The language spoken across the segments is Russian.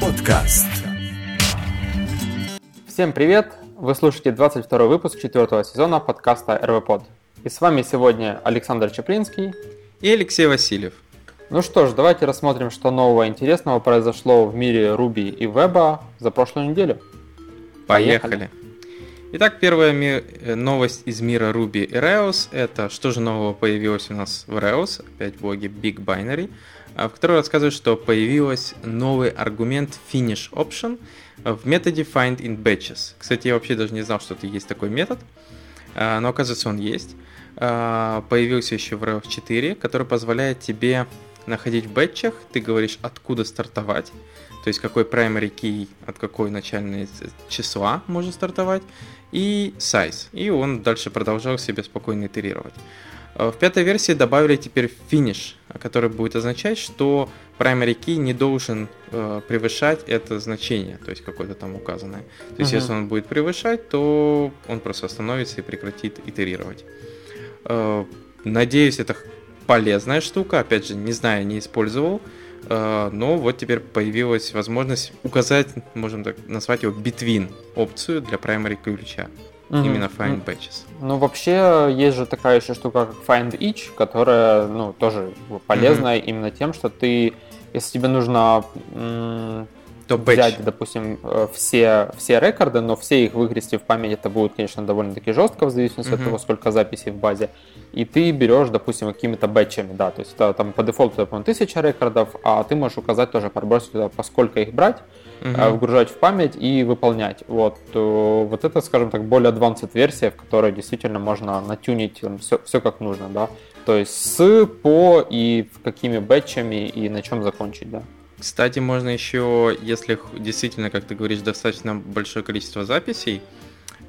Podcast. Всем привет! Вы слушаете 22 выпуск четвертого сезона подкаста RVPod. И с вами сегодня Александр Чаплинский. И Алексей Васильев. Ну что ж, давайте рассмотрим, что нового интересного произошло в мире Ruby и веба за прошлую неделю. Поехали. Итак, первая ми- э, новость из мира Ruby и Rails – это что же нового появилось у нас в Rails, опять боги Big Binary, а, в которой рассказывают, что появился новый аргумент Finish Option в методе Find in Batches. Кстати, я вообще даже не знал, что это есть такой метод, а, но оказывается он есть. А, Появился еще в Rails 4, который позволяет тебе находить в бэтчах, ты говоришь, откуда стартовать, то есть какой primary key, от какой начальной числа можно стартовать, и size. И он дальше продолжал себе спокойно итерировать. Э, В пятой версии добавили теперь finish, который будет означать, что primary key не должен э, превышать это значение, то есть какое-то там указанное. То есть Мгм. если он будет превышать, то он просто остановится и прекратит итерировать. Э, Надеюсь, это полезная штука. Опять же, не знаю, не использовал. Э, Но вот теперь появилась возможность указать, можем так назвать его between опцию для primary ключа. Мгм. Именно find М, batches. Ну, вообще, есть же такая еще штука, как Find Each, которая, ну, тоже полезная именно тем, что ты, если тебе нужно То взять, batch. допустим, э, все, все рекорды, но все их выгрести в память, это будет, конечно, довольно-таки жестко, в зависимости от Мгм. того, сколько записей в базе. И ты берешь, допустим, какими-то бэтчами, да, то есть там по дефолту, это, по-моему, тысяча рекордов, а ты можешь указать тоже, пробросить туда, поскольку их брать, э, вгружать в память и выполнять. Вот, э, вот это, скажем так, более advanced версия, в которой действительно можно натюнить все, все как нужно, да. То есть с, по и какими бэтчами и на чем закончить, да. Кстати, можно еще, если действительно, как ты говоришь, достаточно большое количество записей,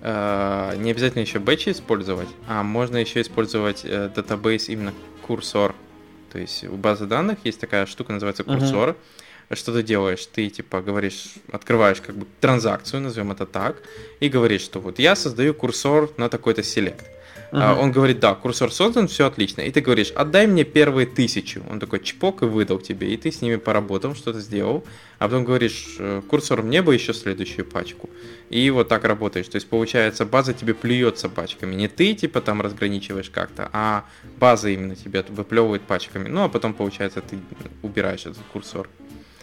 э, не обязательно еще бэтчи использовать, а можно еще использовать э, database именно курсор. То есть у базы данных есть такая штука, называется курсор. Что ты делаешь? Ты типа говоришь, открываешь как бы транзакцию, назовем это так, и говоришь, что вот я создаю курсор на такой-то селект. Мгм. Он говорит, да, курсор создан, все отлично. И ты говоришь, отдай мне первые тысячу. Он такой чпок и выдал тебе. И ты с ними поработал, что-то сделал. А потом говоришь, «Э, курсор, мне бы еще следующую пачку. И вот так работаешь. То есть, получается, база тебе плюется пачками. Не ты, типа, там разграничиваешь как-то, а база именно тебя выплевывает пачками. Ну, а потом, получается, ты убираешь этот курсор.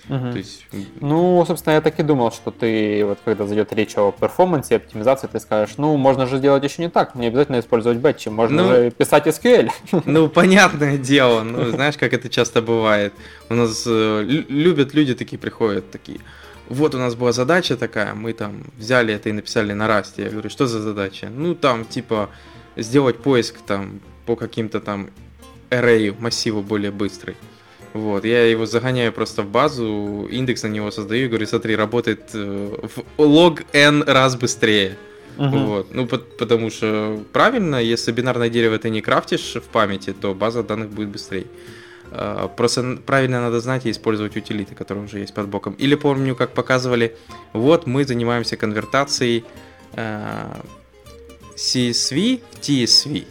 Мгм. То есть, Ну, собственно, я так и думал, что ты, вот когда зайдет речь о перформансе, оптимизации, ты скажешь, ну, можно же сделать еще не так, не обязательно использовать бэтчи, можно Ну, же писать SQL. Ну, понятное дело, ну, знаешь, как это часто бывает. У нас э, лю- любят люди такие приходят, такие, вот у нас была задача такая, мы там взяли это и написали на расте. Я говорю, что за задача? Ну, там, типа, сделать поиск там по каким-то там array, массиву более быстрый. Вот, я его загоняю просто в базу, индекс на него создаю и говорю, смотри, работает э, в log n раз быстрее. Мгм. Вот. Ну, по- потому что правильно, если бинарное дерево ты не крафтишь в памяти, то база данных будет быстрее. А, Просто правильно надо знать и использовать утилиты, которые уже есть под боком. Или помню, как показывали, вот мы занимаемся конвертацией а, CSV в TSV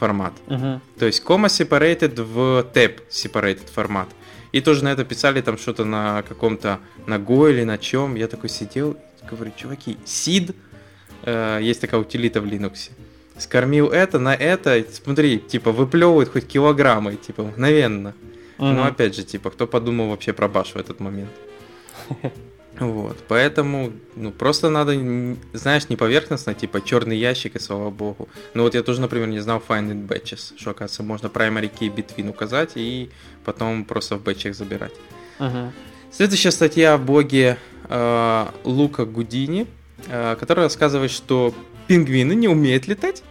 формат. Мгм. То есть comma separated в tab separated формат. И тоже на это писали там что-то на каком-то, на Go или на чем. Я такой сидел и говорю, чуваки, seed, э, есть такая утилита в Linux, скормил это на это, смотри, типа выплевывает хоть килограммы, типа мгновенно. Мгм. Но опять же, типа, кто подумал вообще про баш в этот момент? Вот, поэтому, ну, просто надо, знаешь, не поверхностно, типа, черный ящик, и слава богу. Ну, вот я тоже, например, не знал find in batches, что, оказывается, можно primary key between указать и потом просто в бэтчах забирать. Мгм. Следующая статья в блоге э, Лука Гудини, э, которая рассказывает, что пингвины не умеют летать.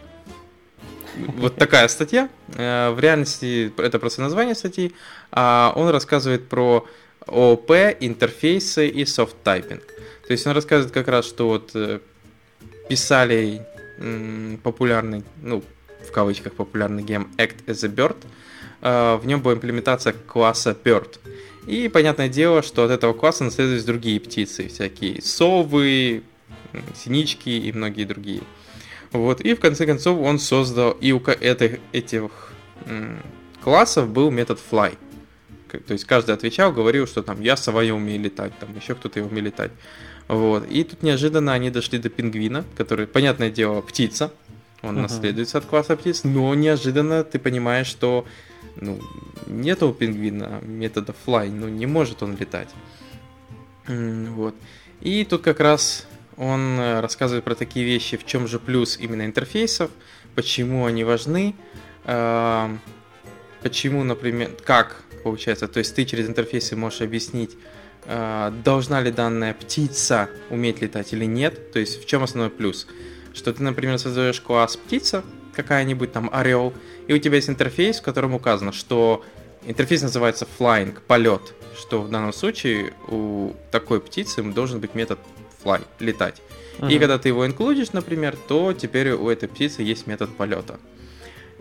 Вот такая статья. Э, В реальности это просто название статьи. А он рассказывает про ООП, интерфейсы и soft typing. То есть он рассказывает как раз, что вот э, писали популярный, ну, в кавычках популярный гем acts as bird. Э, В нем была имплементация класса Bird. И понятное дело, что от этого класса наследуются другие птицы, всякие совы, синички и многие другие. Вот, и в конце концов он создал, и у этих, этих классов был метод fly. То есть каждый отвечал, говорил, что там я сова, я умею летать, там еще кто-то умеет летать. Вот. И тут неожиданно они дошли до пингвина, который, понятное дело, птица. Он uh-huh. наследуется от класса птиц, но неожиданно ты понимаешь, что ну, нет у пингвина метода fly, ну не может он летать. Вот. И тут как раз он э, рассказывает про такие вещи, в чем же плюс именно интерфейсов, почему они важны, а, почему, например, как получается, то есть ты через интерфейсы можешь объяснить, а, должна ли данная птица уметь летать или нет, то есть в чем основной плюс. Что ты, например, создаешь класс птица, какая-нибудь там орел, и у тебя есть интерфейс, в котором указано, что интерфейс называется flying, полет, что в данном случае у такой птицы должен быть метод fly, летать. Uh-huh. И когда ты его include-ишь, например, то теперь у этой птицы есть метод полета.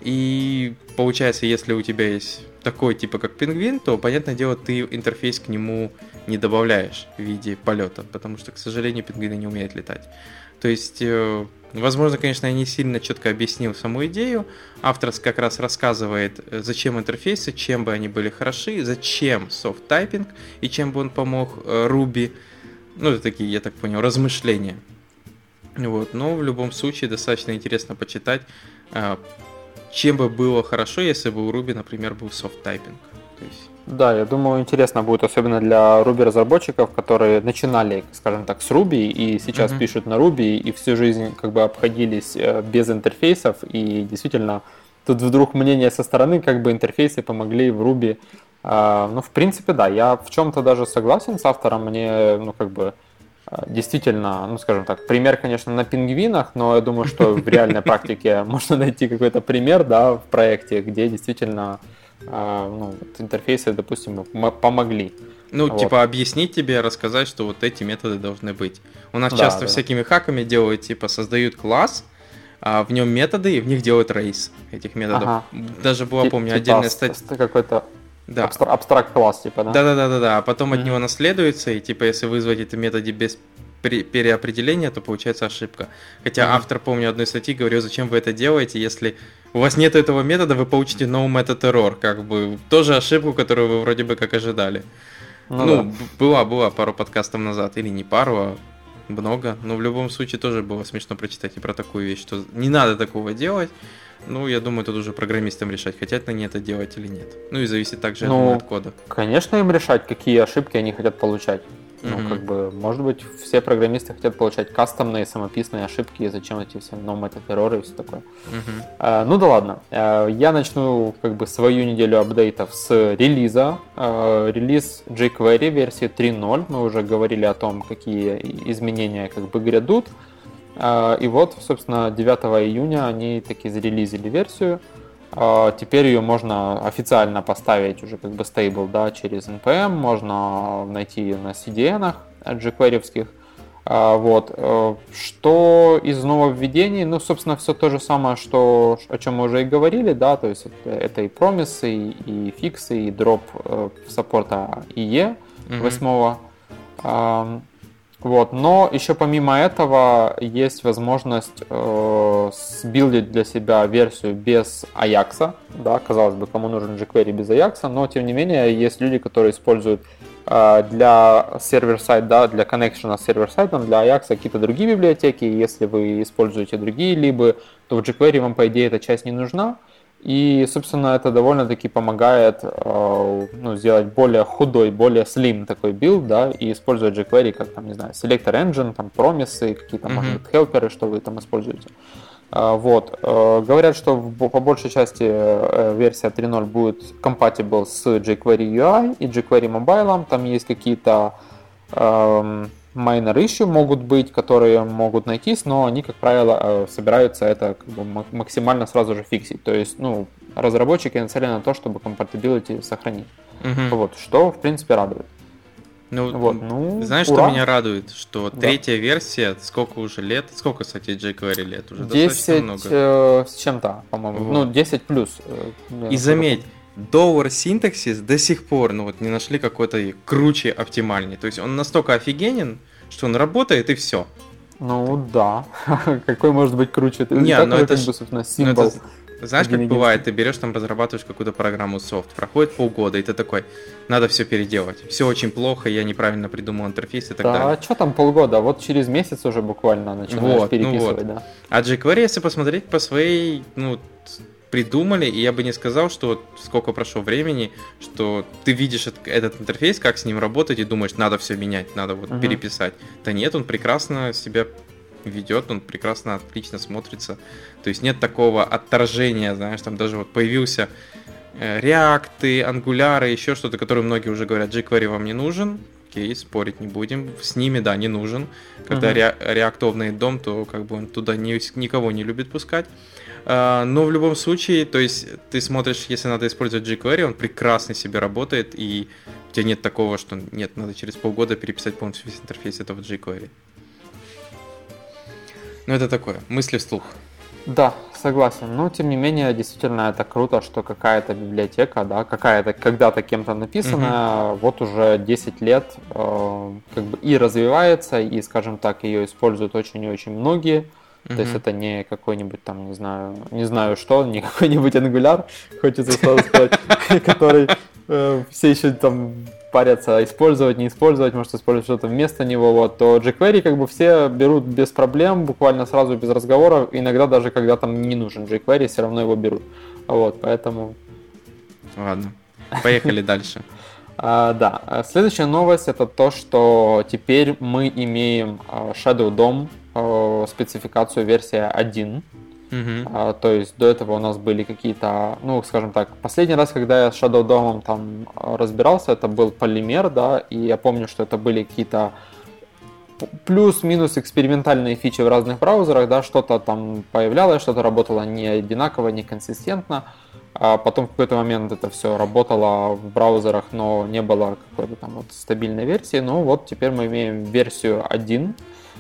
И получается, если у тебя есть такой типа как пингвин, то, понятное дело, ты интерфейс к нему не добавляешь в виде полета, потому что, к сожалению, пингвины не умеют летать. То есть, э, возможно, конечно, я не сильно четко объяснил саму идею. Автор как раз рассказывает, э, зачем интерфейсы, чем бы они были хороши, зачем soft typing и чем бы он помог э, Ruby. Ну, это такие, я так понял, размышления. Вот. Но в любом случае достаточно интересно почитать чем бы было хорошо, если бы у Ruby, например, был soft typing. Есть... Да, я думаю, интересно будет, особенно для Ruby разработчиков, которые начинали, скажем так, с Ruby и сейчас uh-huh. пишут на Ruby и всю жизнь как бы обходились э, без интерфейсов и действительно тут вдруг мнение со стороны, как бы интерфейсы помогли в Ruby. А, ну, в принципе, да, я в чем-то даже согласен с автором, мне, ну, как бы, действительно, ну скажем так, пример, конечно, на пингвинах, но я думаю, что в реальной практике можно найти какой-то пример, да, в проекте, где действительно а, ну, интерфейсы, допустим, помогли. Ну, вот. типа объяснить тебе, рассказать, что вот эти методы должны быть. У нас да, часто да. всякими хаками делают, типа создают класс, а в нем методы, и в них делают рейс этих методов. Ага. Даже была, помню, типа отдельная статья. Какой-то да. Абстра- абстракт класс, типа, да? Да, да, да, да, да. А потом mm-hmm. от него наследуется, и типа, если вызвать это методе без переопределения, то получается ошибка. Хотя mm-hmm. автор, помню, одной статьи говорил, зачем вы это делаете, если у вас нет этого метода, вы получите no method error, как бы тоже ошибку, которую вы вроде бы как ожидали. Ну, ну да. была, была пару подкастов назад, или не пару, а много, но в любом случае тоже было смешно прочитать и про такую вещь, что не надо такого делать. Ну, я думаю, тут уже программистам решать, хотят они это делать или нет. Ну и зависит также ну, от кода. Конечно, им решать, какие ошибки они хотят получать. Ну, mm-hmm. как бы, может быть, все программисты хотят получать кастомные, самописные ошибки, и зачем эти все no method error и все такое. Mm-hmm. А, ну да ладно. А, я начну как бы свою неделю апдейтов с релиза. А, релиз jQuery версии 3.0. Мы уже говорили о том, какие изменения как бы грядут. А, и вот, собственно, 9 июня они таки зарелизили версию. А, теперь ее можно официально поставить уже как бы стейбл, да, через NPM, можно найти ее на CDN jQuery. А, вот. Э, что из нововведений? Ну, собственно, все то же самое, что, о чем мы уже и говорили, да, то есть это, это и промисы, и, и фиксы, и дроп э, саппорта IE 8 mm-hmm. Вот, но еще помимо этого есть возможность э, с build-ить для себя версию без Ajax. Да, казалось бы, кому нужен jQuery без Ajax, но тем не менее есть люди, которые используют э, для server-side, да, для connection с server-side ом, для Ajax какие-то другие библиотеки. Если вы используете другие либы, то в jQuery вам, по идее, эта часть не нужна. И, собственно, это довольно-таки помогает э, ну, сделать более худой, более slim такой билд, да, и использовать jQuery как, там, не знаю, selector engine, там, промисы, какие-то, mm-hmm. может быть, хелперы, что вы там используете. Э, вот. Э, говорят, что по большей части версия 3.0 будет compatible с jQuery UI и jQuery Mobile. Там есть какие-то э, minor issue могут быть, которые могут найтись, но они, как правило, э, собираются это как бы максимально сразу же фиксить. То есть, ну, разработчики нацелены на то, чтобы compatibility сохранить. Угу. Вот, что, в принципе, радует. Ну, вот, ну знаешь, ура. что меня радует? Что да. третья версия, сколько уже лет? Сколько, кстати, jQuery лет? Уже 10 много. Э, с чем-то, по-моему. Вот. Ну, 10 плюс. Э, И заметь, Dower Syntaxis до сих пор, ну вот, не нашли какой-то круче, оптимальный. То есть он настолько офигенен, что он работает и все. Ну да. Какой может быть круче? Не, ну это, как бы, собственно, символ. Знаешь, как бывает, ты берешь там, разрабатываешь какую-то программу софт, проходит полгода, и ты такой, надо все переделать. Все очень плохо, я неправильно придумал интерфейс и так да, далее. А что там полгода? Вот через месяц уже буквально начинаешь вот, переписывать, ну вот. да. А jQuery, если посмотреть по своей, ну, придумали, и я бы не сказал, что вот сколько прошло времени, что ты видишь этот интерфейс, как с ним работать, и думаешь, надо все менять, надо вот uh-huh. переписать. Да нет, он прекрасно себя ведет, он прекрасно, отлично смотрится. То есть нет такого отторжения, знаешь, там даже вот появился реакты, ангуляры, еще что-то, которые многие уже говорят, jQuery вам не нужен, окей, спорить не будем. С ними, да, не нужен. Когда uh-huh. ре- реактовный дом, то как бы он туда не, никого не любит пускать. А, но в любом случае, то есть ты смотришь, если надо использовать jQuery, он прекрасно себе работает, и у тебя нет такого, что нет, надо через полгода переписать полностью весь интерфейс этого jQuery. Ну, это такое, мысли вслух. Да, согласен. Но тем не менее, действительно, это круто, что какая-то библиотека, да, какая-то когда-то кем-то написанная, угу. вот уже 10 лет э, как бы и развивается, и, скажем так, ее используют очень и очень многие. Mm-hmm. То есть это не какой-нибудь там, не знаю, не знаю что, не какой-нибудь Angular, хочется сразу сказать, который э, все еще там парятся использовать, не использовать, может использовать что-то вместо него, вот, то jQuery как бы все берут без проблем, буквально сразу без разговоров, иногда даже когда там не нужен jQuery, все равно его берут. Вот, поэтому... Ладно, поехали дальше. А, да, следующая новость это то, что теперь мы имеем а, Shadow DOM спецификацию версия 1. Uh-huh. А, то есть до этого у нас были какие-то, ну, скажем так, последний раз, когда я с Shadow DOM там разбирался, это был полимер, да, и я помню, что это были какие-то плюс-минус экспериментальные фичи в разных браузерах, да, что-то там появлялось, что-то работало не одинаково, не консистентно, а потом в какой-то момент это все работало в браузерах, но не было какой-то там вот стабильной версии, ну вот теперь мы имеем версию 1,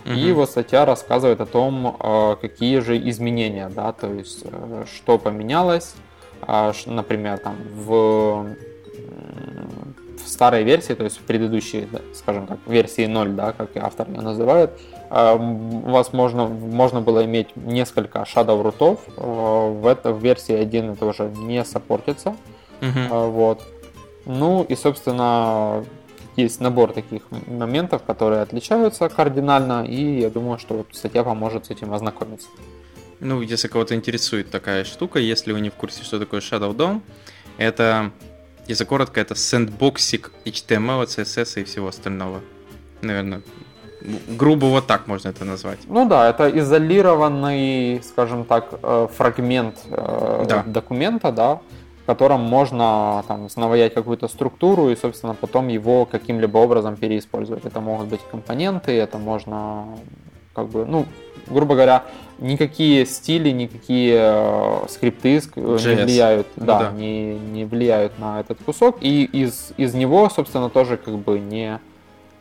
Угу. И вот статья рассказывает о том, э, какие же изменения, да, то есть э, что поменялось, а, например, там в, в старой версии, то есть в предыдущей, скажем так, версии 0, да, как автор ее называет, э, у вас можно, можно было иметь несколько shadow рутов, в, это, в версии 1 это уже не саппортится, угу. вот. Ну и, собственно, есть набор таких моментов, которые отличаются кардинально, и я думаю, что вот статья поможет с этим ознакомиться. Ну, если кого-то интересует такая штука, если вы не в курсе, что такое Shadow DOM, это, если коротко, это сэндбоксик HTML, CSS и всего остального. Наверное, грубо вот так можно это назвать. Ну да, это изолированный, скажем так, э, фрагмент э, да. документа, да, котором можно там, наваять какую-то структуру и, собственно, потом его каким-либо образом переиспользовать. Это могут быть компоненты, это можно, как бы, ну, грубо говоря, никакие стили, никакие э, скрипты JS. не влияют, ну, да, да. Не, не влияют на этот кусок, и из, из него, собственно, тоже как бы не,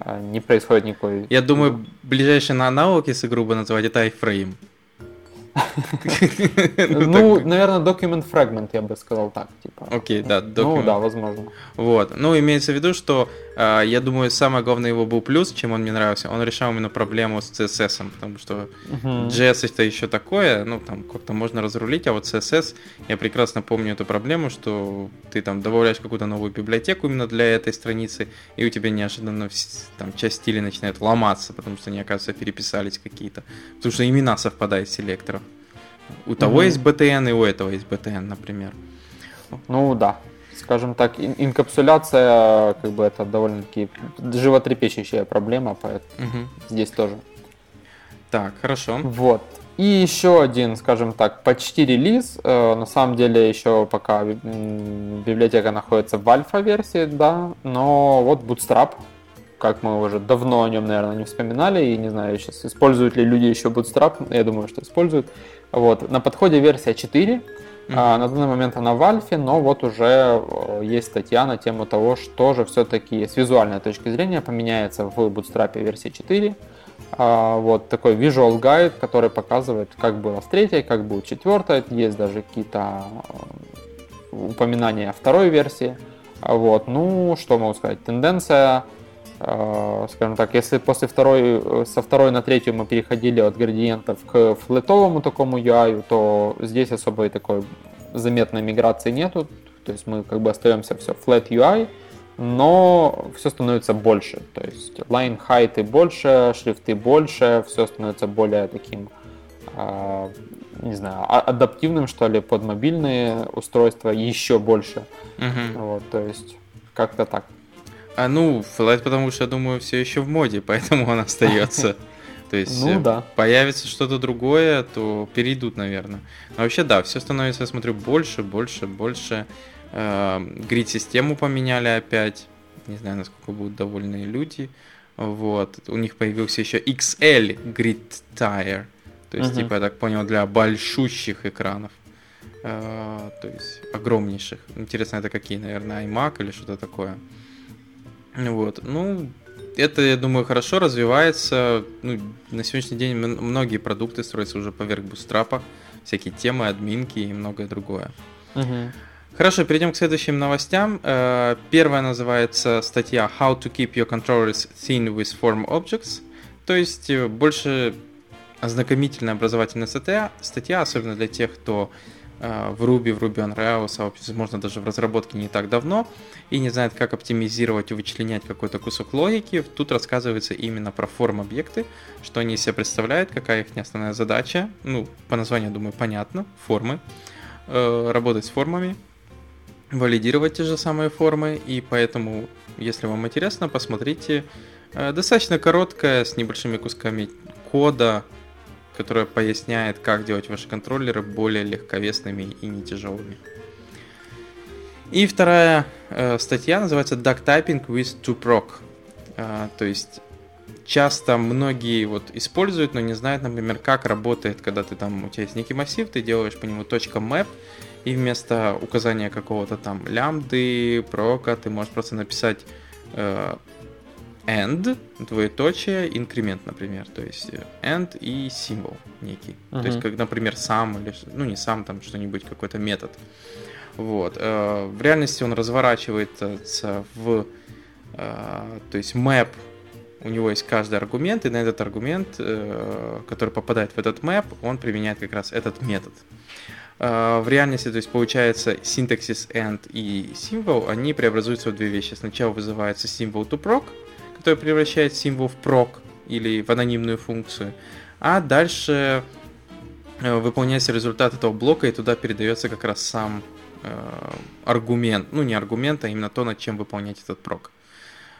э, не происходит никакой... Я думаю, ближайший на аналог, если грубо назвать, это iFrame. Ну, наверное, document fragment, я бы сказал так. типа. Окей, да, Ну, да, возможно. Вот. Ну, имеется в виду, что я думаю, самое главное его был плюс, чем он мне нравился. Он решал именно проблему с CSS, потому что JS это еще такое, ну, там как-то можно разрулить, а вот CSS, я прекрасно помню эту проблему, что ты там добавляешь какую-то новую библиотеку именно для этой страницы, и у тебя неожиданно там часть стилей начинает ломаться, потому что они, оказывается, переписались какие-то. Потому что имена совпадают с селекторов. У того есть BTN, и у этого есть BTN, например. Ну да, скажем так, инкапсуляция, как бы это довольно-таки животрепещущая проблема, поэтому угу. здесь тоже. Так, хорошо. Вот. И еще один, скажем так, почти релиз. Э, на самом деле еще пока библиотека находится в альфа-версии, да, но вот Bootstrap, как мы уже давно о нем, наверное, не вспоминали, и не знаю, сейчас используют ли люди еще Bootstrap, я думаю, что используют. Вот, на подходе версия 4, Mm-hmm. на данный момент она в альфе, но вот уже э, есть статья на тему того, что же все-таки с визуальной точки зрения поменяется в Bootstrap версии 4. А, вот такой visual guide, который показывает, как было с третьей, как будет четвертая. Есть даже какие-то упоминание второй версии. Вот, ну, что могу сказать, тенденция, э, скажем так, если после второй, со второй на третью мы переходили от градиентов к флетовому такому UI, то здесь особой такой заметной миграции нету, то есть мы как бы остаемся все flat UI, но все становится больше. То есть line height больше, шрифты больше, все становится более таким, э, не знаю, а, адаптивным, что ли, под мобильные устройства еще больше. Угу. Вот, то есть как-то так. А ну, Flat, потому что, я думаю, все еще в моде, поэтому он остается. То есть ну, э, да. появится что-то другое, то перейдут, наверное. Но вообще, да, все становится, я смотрю, больше, больше, больше. Эм, грид-систему поменяли опять. Не знаю, насколько будут довольны люди. Вот. У них появился еще XL Grid Tire. То есть, uh-huh. типа, я так понял, для большущих экранов. Uh, то есть огромнейших. Интересно, это какие, наверное, iMac или что-то такое. Вот. Ну, это, я думаю, хорошо развивается. Ну, на сегодняшний день многие продукты строятся уже поверх бустрапа. Всякие темы, админки и многое другое. Uh-huh. Хорошо, перейдем к следующим новостям. Э, первая называется статья How to keep your controllers thin with form objects. То есть э, больше ознакомительная образовательная статья, статья, особенно для тех, кто в Ruby, в Ruby on Rails, а возможно даже в разработке не так давно, и не знает, как оптимизировать и вычленять какой-то кусок логики. Тут рассказывается именно про форм-объекты, что они из себя представляют, какая их основная задача. Ну, по названию, думаю, понятно, формы. Работать с формами, валидировать те же самые формы, и поэтому, если вам интересно, посмотрите. Э, достаточно короткая, с небольшими кусками кода, которая поясняет, как делать ваши контроллеры более легковесными и не тяжелыми. И вторая э, статья называется Duck Typing with 2proc. Э, то есть часто многие вот используют, но не знают, например, как работает, когда ты там, у тебя есть некий массив, ты делаешь по нему .map, и вместо указания какого-то там лямбды, прока, ты можешь просто написать э, end, двоеточие, инкремент, например. То есть э, end и символ некий. Uh-huh. То есть, как, например, сам или, ну не сам, там что-нибудь, какой-то метод. Вот. Э, в реальности он разворачивается в, э, то есть map у него есть каждый аргумент, и на этот аргумент, который попадает в этот map, он применяет как раз этот метод. В реальности, то есть получается синтаксис and и символ, они преобразуются в две вещи. Сначала вызывается символ to proc, который превращает символ в proc или в анонимную функцию, а дальше э, выполняется результат этого блока и туда передается как раз сам э, аргумент, ну не аргумент, а именно то, над чем выполнять этот прок.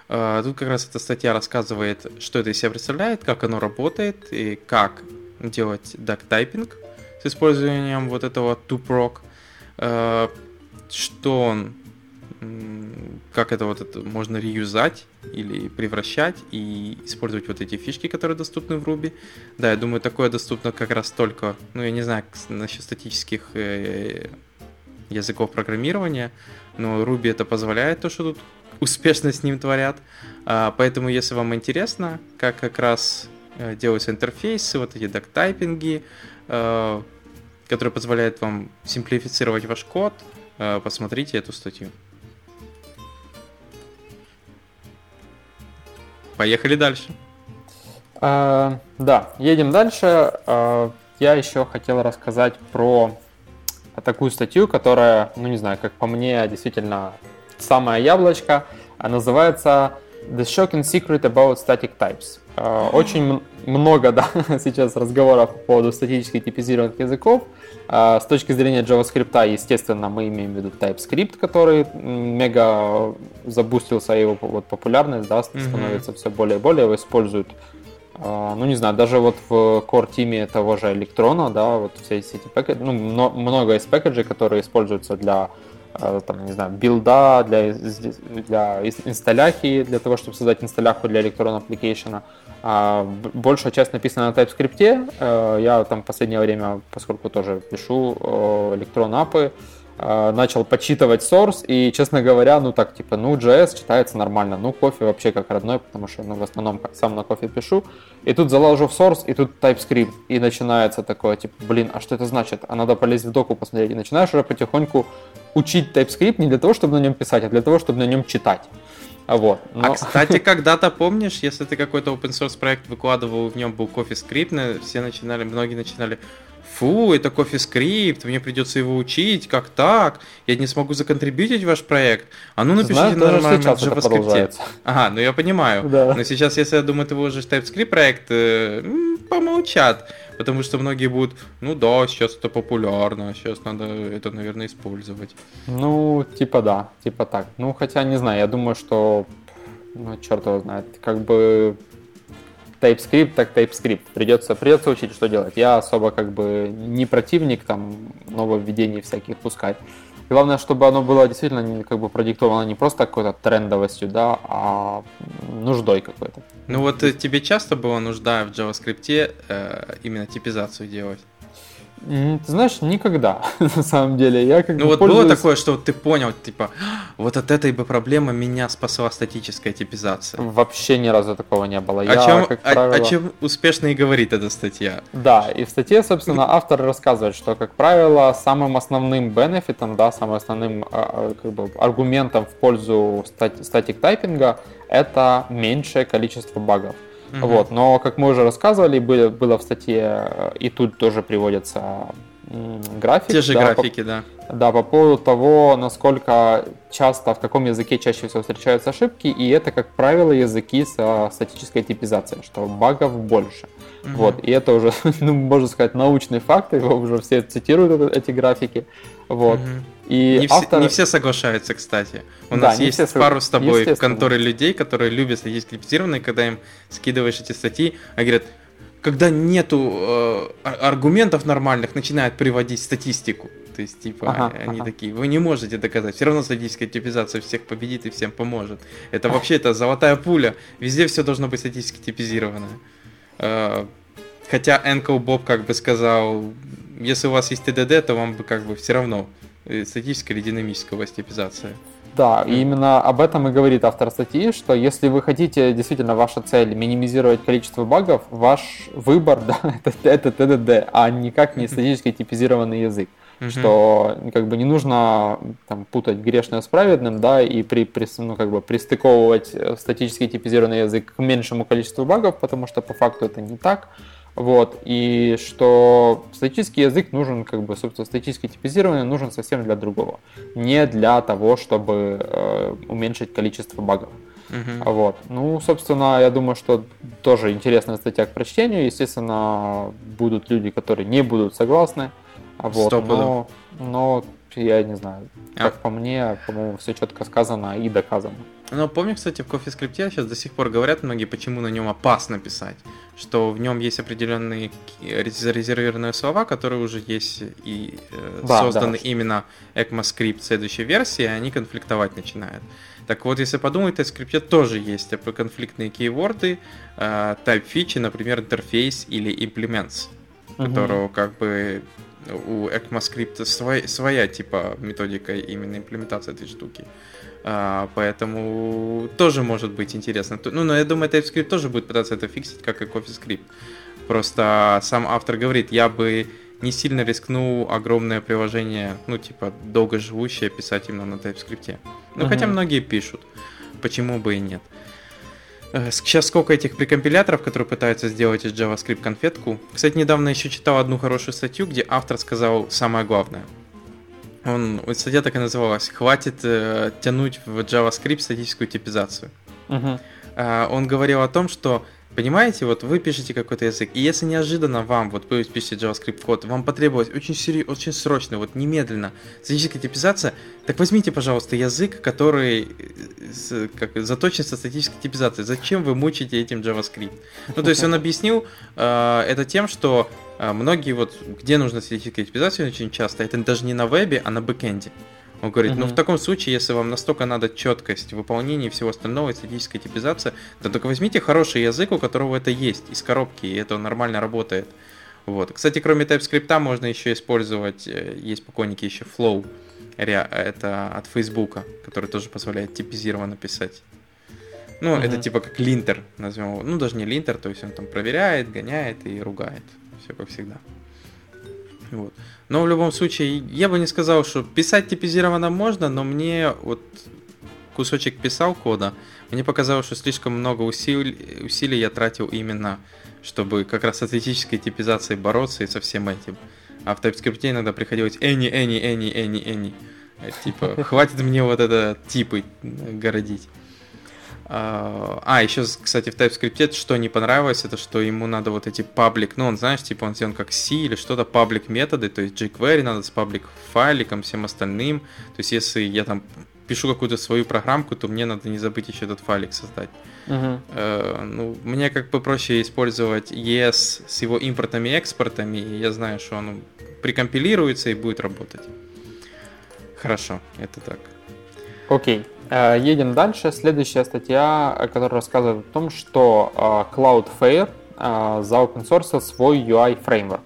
Э, тут как раз эта статья рассказывает, что это из себя представляет, как оно работает и как делать typing с использованием вот этого э, что он, как это вот это можно реюзать или превращать и использовать вот эти фишки, которые доступны в Ruby. Да, я думаю, такое доступно как раз только, ну я не знаю насчет статических э, языков программирования, но Ruby это позволяет, то, что тут успешно с ним творят. А, поэтому, если вам интересно, как как раз э, делаются интерфейсы, вот эти доктайпинги, Э, который позволяет вам симплифицировать ваш код, посмотрите эту статью. Поехали дальше. А, да, едем дальше. А, я еще хотел рассказать про такую статью, которая, ну не знаю, как по мне, действительно самая яблочко. Называется The Shocking Secret About Static Types. А, очень много да, сейчас разговоров по поводу статически типизированных языков. А, с точки зрения JavaScript, естественно, мы имеем в виду TypeScript, который мега забустился, его вот популярность да, становится mm-hmm. все более и более, его используют а, ну, не знаю, даже вот в core тиме того же электрона, да, вот все эти пакеты, ну, много из пакеджей, которые используются для там, не знаю, билда, для, для инсталляхи, для того, чтобы создать инсталляху для Electron Application. А большая часть написана на TypeScript. Э, я там в последнее время, поскольку тоже пишу Electron апы, э, начал почитывать source, и, честно говоря, ну так, типа, ну, JS читается нормально, ну, кофе вообще как родной, потому что, ну, в основном сам на кофе пишу, и тут заложу в source, и тут TypeScript, и начинается такое, типа, блин, а что это значит? А надо полезть в доку посмотреть, и начинаешь уже потихоньку учить TypeScript не для того, чтобы на нем писать, а для того, чтобы на нем читать. А вот. А, но... А кстати, когда-то помнишь, если ты какой-то open source проект выкладывал, в нем был CoffeeScript, все начинали, многие начинали, фу, это CoffeeScript, мне придется его учить, как так? Я не смогу законтрибьютить ваш проект. А ну напишите Знаешь, на нормальном JavaScript. Ага, ну я понимаю. Да. Но сейчас, если я думаю, ты выложишь TypeScript проект, э, помолчат. Потому что многие будут, ну да, сейчас это популярно, сейчас надо это, наверное, использовать. Ну, типа да, типа так. Ну, хотя, не знаю, я думаю, что, ну, черт его знает, как бы TypeScript, так TypeScript. Придется, придется учить, что делать. Я особо как бы не противник там нововведений всяких пускать. Главное, чтобы оно было действительно как бы продиктовано не просто какой-то трендовостью, да, а нуждой какой-то. Ну вот э, тебе часто была нужда в JavaScript э, именно типизацию делать? Ты знаешь, никогда, на самом деле. Я как ну вот пользуюсь... было такое, что ты понял, типа, вот от этой бы проблемы меня спасла статическая типизация. Вообще ни разу такого не было. О, я, чем, как правило... о, о чем успешно и говорит эта статья. Да, и в статье, собственно, автор рассказывает, что, как правило, самым основным бенефитом, да, самым основным а, а, как бы, аргументом в пользу статик тайпинга это меньшее количество багов. Угу. Вот, но, как мы уже рассказывали, было, было в статье, э, и тут тоже приводятся графики. Те же да, графики, по, да. Да, по поводу того, насколько часто, в каком языке чаще всего встречаются ошибки, и это, как правило, языки со статической типизацией, что багов больше. Угу. Вот, и это уже, ну, можно сказать, научный факт, его уже все цитируют эти графики. Вот. Угу. И не, автор... все, не все соглашаются, кстати. У да, нас есть все... пару с тобой в конторе людей, которые любят статьи скриптированные, когда им скидываешь эти статьи, а говорят, когда нету э, аргументов нормальных, начинают приводить статистику. То есть, типа, ага, они ага. такие, вы не можете доказать. Все равно статическая типизация всех победит и всем поможет. Это вообще это золотая пуля. Везде все должно быть статически типизировано. Э, хотя Энкл Боб как бы сказал, если у вас есть TDD, то вам бы как бы все равно Э, статическая или динамическая властепизация. Да, и именно об этом и говорит автор статьи, что если вы хотите, действительно, ваша цель минимизировать количество багов, ваш выбор, да, это, это TDD, а никак не статически типизированный язык. Uh-huh. Что как бы не нужно там, путать грешное с праведным, да, и при, при, ну, как бы пристыковывать статически типизированный язык к меньшему количеству багов, потому что по факту это не так. Вот, и что статический язык нужен, как бы, собственно, статически типизированный нужен совсем для другого. Не для того, чтобы э, уменьшить количество багов. Uh-huh. Вот. Ну, собственно, я думаю, что тоже интересная статья к прочтению. Естественно, будут люди, которые не будут согласны. Вот, но, но я не знаю. А. Как а. по мне, по-моему, все четко сказано и доказано. Ну, помню, кстати, в CoffeeScript сейчас до сих пор говорят многие, почему на нем опасно писать. Что в нем есть определенные зарезервированные слова, которые уже есть и э, да, созданы да. именно ECMAScript следующей версии, и они конфликтовать начинают. Так вот, если подумать, в TypeScript тоже есть конфликтные кейворды, э, type фичи, например, интерфейс или implements, угу. которого как бы у ECMAScript своя, своя типа методика именно имплементации этой штуки. А, поэтому тоже может быть интересно. Ну, но я думаю, TypeScript тоже будет пытаться это фиксить, как и CoffeeScript. Просто сам автор говорит, я бы не сильно рискнул огромное приложение, ну, типа, долгоживущее писать именно на TypeScript. Ну, uh-huh. хотя многие пишут. Почему бы и нет? Э, сейчас сколько этих прикомпиляторов, которые пытаются сделать из JavaScript конфетку. Кстати, недавно еще читал одну хорошую статью, где автор сказал самое главное – он, статья так и называлась «Хватит э, тянуть в JavaScript статическую типизацию». Uh-huh. Э, он говорил о том, что Понимаете, вот вы пишете какой-то язык, и если неожиданно вам, вот вы пишете JavaScript код, вам потребовалось очень, сери... очень срочно, вот немедленно статическая типизация, так возьмите, пожалуйста, язык, который э, как, заточен со статической типизацией. Зачем вы мучите этим JavaScript? Ну, то есть он объяснил э, это тем, что э, многие вот, где нужна статическая типизация очень часто, это даже не на вебе, а на бэкэнде. Он говорит, угу. ну в таком случае, если вам настолько надо четкость выполнения всего остального, эстетическая типизация, то только возьмите хороший язык, у которого это есть, из коробки, и это нормально работает. Вот. Кстати, кроме TypeScript можно еще использовать, э, есть покойники еще Flow. это от Facebook, который тоже позволяет типизированно писать. Ну, mm-hmm. это типа как линтер, назовем его. Ну, даже не линтер, то есть он там проверяет, гоняет и ругает. Все как всегда. Вот. Но в любом случае, я бы не сказал, что писать типизированно можно, но мне вот кусочек писал кода, мне показалось, что слишком много усилий, усилий я тратил именно, чтобы как раз с атлетической типизацией бороться и со всем этим. А в TypeScript иногда приходилось any, any, any, any, any. Типа, хватит мне вот это типы городить. А, а, еще, кстати, в TypeScript что не понравилось, это что ему надо вот эти паблик, ну, он, знаешь, типа он сделан как C или что-то, паблик методы, то есть jQuery надо с паблик файликом, всем остальным. То есть, если я там пишу какую-то свою программку, то мне надо не забыть еще этот файлик создать. Uh-huh. Э, ну, мне как бы проще использовать ES с его импортами и экспортами, и я знаю, что он прикомпилируется и будет работать. Хорошо, это так. Окей. Okay. Э, едем дальше. Следующая статья, которая рассказывает о том, что э, Cloudflare э, за open source свой UI фреймворк.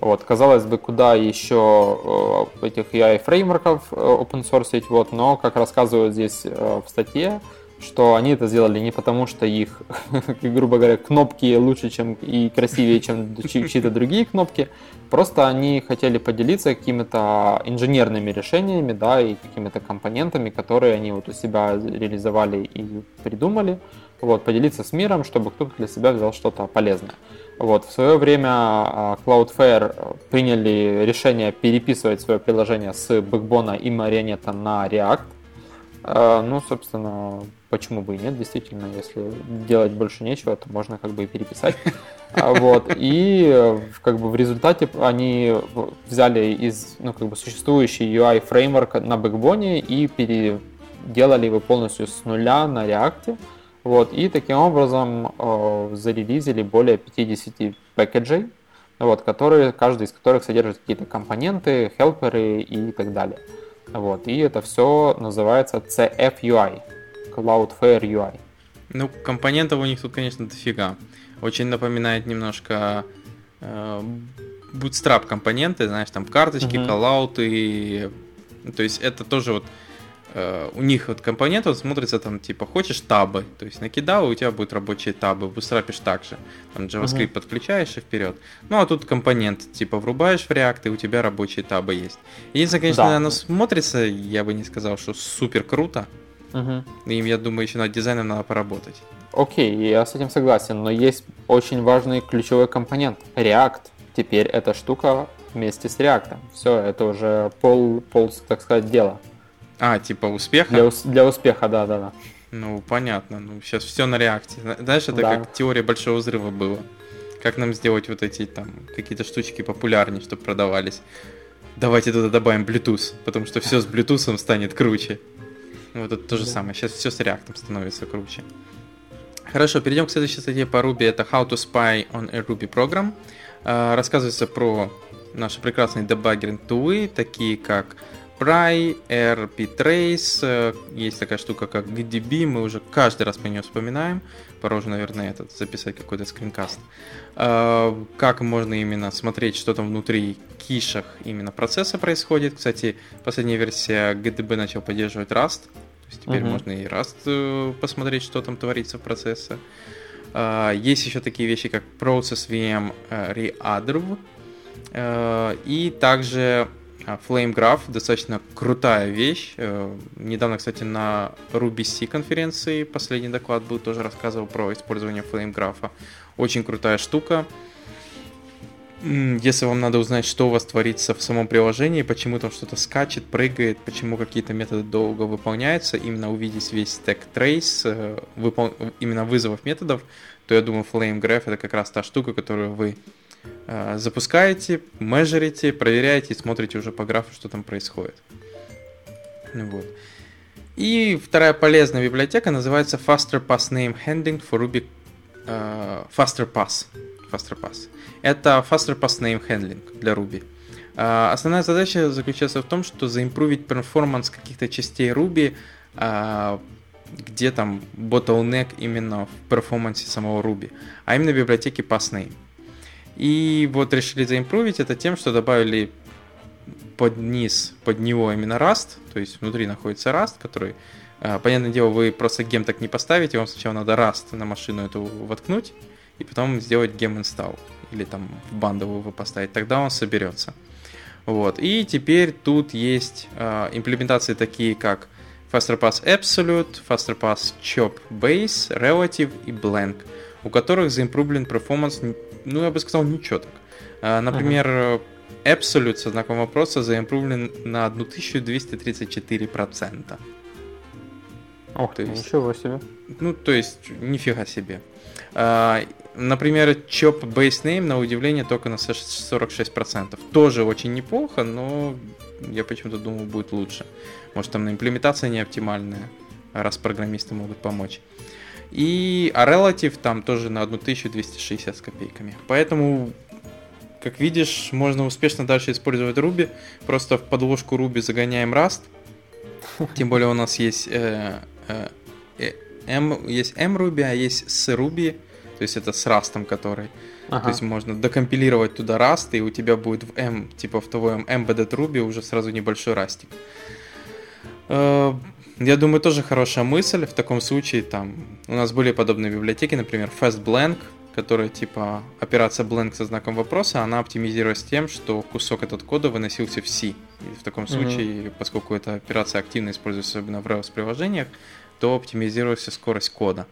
Вот, казалось бы, куда еще этих UI фреймворков open source, вот, но, как рассказывают здесь в статье, что они это сделали не потому, что их, грубо говоря, кнопки лучше, чем и красивее, чем чьи-то другие кнопки. Просто они хотели поделиться какими-то инженерными решениями, да, и какими-то компонентами, которые они вот у себя реализовали и придумали. Вот, поделиться с миром, чтобы кто-то для себя взял что-то полезное. Вот, в свое время а, Cloudflare приняли решение переписывать свое приложение с Backbone и Marionette на React. А, ну, собственно, почему бы и нет, действительно, если делать больше нечего, то можно как бы и переписать. А, вот. И как бы в результате они взяли из ну, как бы существующий UI фреймворк на Backbone и переделали его полностью с нуля на React. Вот. И таким образом э, зарелизили более 50 пэкэджей, вот, которые, каждый из которых содержит какие-то компоненты, хелперы и так далее. Вот. И это все называется CFUI, Cloudflare UI. Ну, компонентов у них тут, конечно, дофига. Очень напоминает немножко э, Bootstrap компоненты, знаешь, там карточки, uh-huh. коллауты. То есть это тоже вот э, у них вот компонент вот смотрится там типа хочешь табы, то есть накидал и у тебя будут рабочие табы, Bootstrap так же, там JavaScript uh-huh. подключаешь и вперед. Ну а тут компонент типа врубаешь в React и у тебя рабочие табы есть. Единственное, конечно, да. оно смотрится, я бы не сказал, что супер круто. Угу. Им, я думаю, еще над дизайном надо поработать. Окей, я с этим согласен, но есть очень важный ключевой компонент – React. Теперь эта штука вместе с React. Все, это уже пол, пол так сказать, дела. А, типа успеха? Для, для успеха, да, да, да. Ну, понятно. Ну, сейчас все на реакте. Знаешь, это да. как теория большого взрыва было. Как нам сделать вот эти там какие-то штучки популярнее, чтобы продавались. Давайте туда добавим Bluetooth, потому что все с Bluetooth станет круче. Вот это то же да. самое. Сейчас все с React становится круче. Хорошо, перейдем к следующей статье по Ruby. Это How to Spy on a Ruby Program. А, рассказывается про наши прекрасные дебаггеринг тулы, такие как Pry, RPTrace, э, есть такая штука как GDB, мы уже каждый раз по нее вспоминаем, пора уже, наверное, этот, записать какой-то скринкаст. А, как можно именно смотреть, что там внутри кишах именно процесса происходит. Кстати, последняя версия GDB начал поддерживать Rust, то есть теперь uh-huh. можно и Rust э, посмотреть, что там творится в процессе. А, есть еще такие вещи, как Process VM э, Readv. Э, и также Flame Graph, достаточно крутая вещь. Недавно, кстати, на Ruby C конференции последний доклад был, тоже рассказывал про использование Flame Graph. Очень крутая штука. Если вам надо узнать, что у вас творится в самом приложении, почему там что-то скачет, прыгает, почему какие-то методы долго выполняются, именно увидеть весь стек трейс, э, выпол... именно вызовов методов, то я думаю, Flame Graph это как раз та штука, которую вы э, запускаете, межерите, проверяете и смотрите уже по графу, что там происходит. Вот. И вторая полезная библиотека называется Faster Pass Name Handling for Ruby uh, Faster Pass. Faster Pass. Это Faster Pass Name Handling для Ruby. Uh, основная задача заключается в том, что заимпровить перформанс каких-то частей Ruby, uh, где там bottleneck именно в перформансе самого Ruby, а именно в библиотеке PassName. И вот решили заимпровить это тем, что добавили под низ, под него именно Rust, то есть внутри находится Rust, который, э, понятное дело, вы просто гем так не поставите, вам сначала надо Rust на машину эту воткнуть, и потом сделать gem install, или там в бандовую вы поставить, тогда он соберется. Вот. И теперь тут есть э, имплементации такие, как FasterPass Absolute, FasterPass Chop Base, Relative и Blank, у которых заимпрублен performance, ну, я бы сказал, ничего так. Э, например, uh-huh. Absolute со знаком вопроса заимпрублен на 1234%. Ох, то есть, ничего себе. Ну, то есть, нифига себе. А, например, Chop Base Name, на удивление, только на 46%. Тоже очень неплохо, но я почему-то думаю, будет лучше. Может, там на имплементация не оптимальная, раз программисты могут помочь. И а Relative там тоже на 1260 с копейками. Поэтому, как видишь, можно успешно дальше использовать Ruby. Просто в подложку Ruby загоняем Rust. Тем более у нас есть э, э, э M, есть mRuby, а есть sRuby, то есть это с Rust, который. Ага. То есть можно докомпилировать туда Rust, и у тебя будет в M, типа в твоем embedded Ruby уже сразу небольшой растик. Э, я думаю, тоже хорошая мысль. В таком случае там у нас были подобные библиотеки, например, FastBlank, которая типа операция blank со знаком вопроса, она оптимизируется тем, что кусок этот кода выносился в C. И в таком случае, mm-hmm. поскольку эта операция активно используется особенно в Rails приложениях, то оптимизируется скорость кода.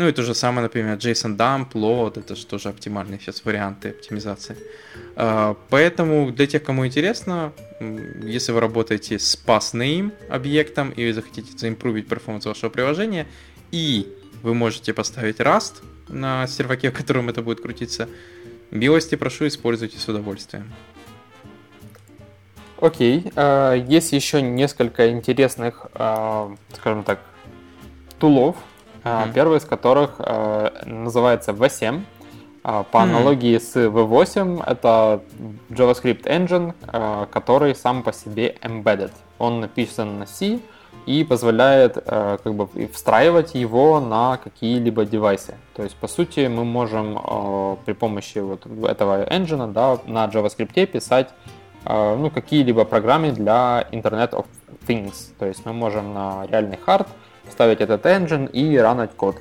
Ну и то же самое, например, JSON dump, load, это же тоже оптимальные сейчас варианты оптимизации. А, поэтому для тех, кому интересно, если вы работаете с passName объектом и захотите заимпровить перформанс вашего приложения, и вы можете поставить Rust на серваке, в котором это будет крутиться, милости прошу, используйте с удовольствием. Окей. А, есть еще несколько интересных, а, скажем так, тулов, mm-hmm. первый из которых э, называется V7. А, по аналогии с V8, это JavaScript Engine, э, который сам по себе embedded. Он написан на C и позволяет как бы встраивать его на какие-либо девайсы. То есть, по сути, мы можем при помощи вот этого engine да, на JavaScript писать ну, какие-либо программы для Internet of Things. То есть мы можем на реальный хард ставить этот engine и ранать код.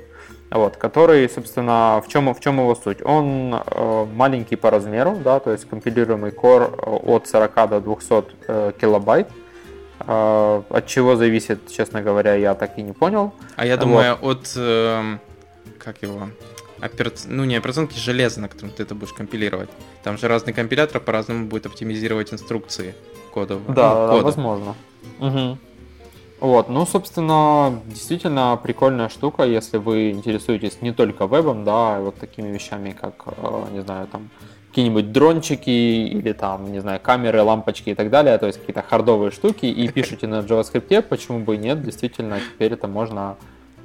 Вот, который, собственно, в чем, в чем его суть? Он э, маленький по размеру, да, то есть компилируемый core э, от 40 до 200 э, килобайт. Э, от чего зависит, честно говоря, я так и не понял. А я думаю, вот. от, э, как его, опера... ну не операционки, железа, на котором ты это будешь компилировать. Там же разный компилятор по-разному будет оптимизировать инструкции кодов. Да, ну, кода. возможно. Угу. Вот, ну, собственно, действительно прикольная штука, если вы интересуетесь не только вебом, да, а вот такими вещами, как, э, не знаю, там, какие-нибудь дрончики или там, не знаю, камеры, лампочки и так далее, то есть какие-то хардовые штуки, и пишете на JavaScript, почему бы и нет, действительно, теперь это можно,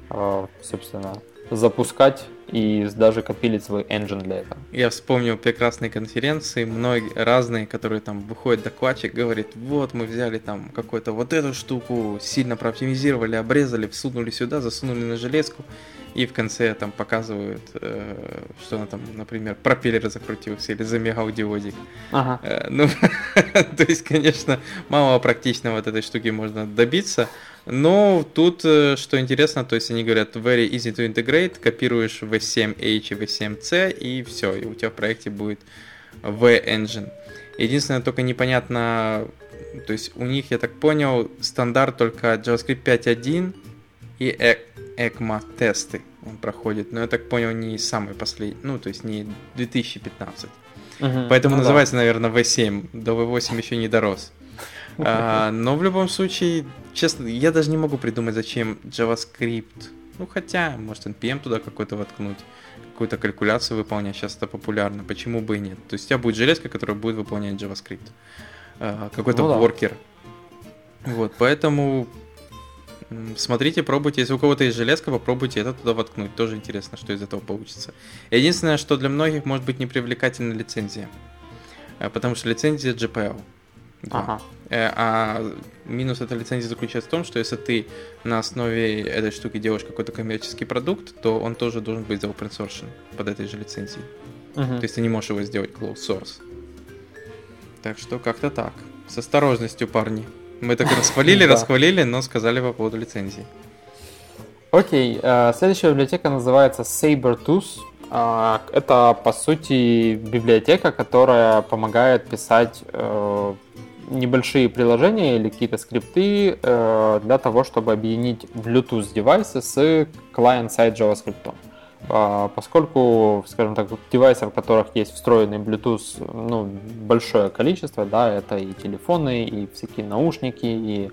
э, собственно, запускать и даже копилить свой engine для этого. Я вспомнил прекрасные конференции, многие разные, которые там выходит докладчик, говорит, вот мы взяли там какую-то вот эту штуку, сильно прооптимизировали, обрезали, всунули сюда, засунули на железку, и в конце там показывают, э, что она там, например, пропеллер закрутился или замигал диодик. Ага. Э, ну, то есть, конечно, мало практичного от этой штуки можно добиться, но тут, э, что интересно, то есть они говорят very easy to integrate, копируешь V7H и V7C и все, и у тебя в проекте будет V-Engine. Единственное, только непонятно, то есть у них, я так понял, стандарт только JavaScript 5.1 и ECMA тесты он проходит, но я так понял, не самый последний, ну, то есть не 2015. Угу, Поэтому ну называется, да. наверное, V7. До V8 еще не дорос. А, но в любом случае, честно, я даже не могу придумать, зачем JavaScript. Ну, хотя, может, NPM туда какой-то воткнуть, какую-то калькуляцию выполнять. Сейчас это популярно. Почему бы и нет? То есть у тебя будет железка, которая будет выполнять JavaScript. А, какой-то ну, воркер. Да. Вот, поэтому Смотрите, пробуйте. Если у кого-то есть железка, попробуйте это туда воткнуть. Тоже интересно, что из этого получится. Единственное, что для многих может быть непривлекательна лицензия. Э, потому что лицензия GPL. Ага. Э, а минус этой лицензии заключается в том, что если ты на основе этой штуки делаешь какой-то коммерческий продукт, то он тоже должен быть за open source под этой же лицензией. Угу. То есть ты не можешь его сделать closed source. Так что как-то так. С осторожностью, парни. Мы так расхвалили, расхвалили, но сказали по поводу лицензии. Окей, э, следующая библиотека называется Sabertooth. Э, это, по сути, библиотека, которая помогает писать э, небольшие приложения или какие-то скрипты для того, чтобы объединить Bluetooth девайсы с client-side JavaScript. Поскольку, скажем так, девайсов, в которых есть встроенный Bluetooth, ну, большое количество, да, это и телефоны, и всякие наушники, и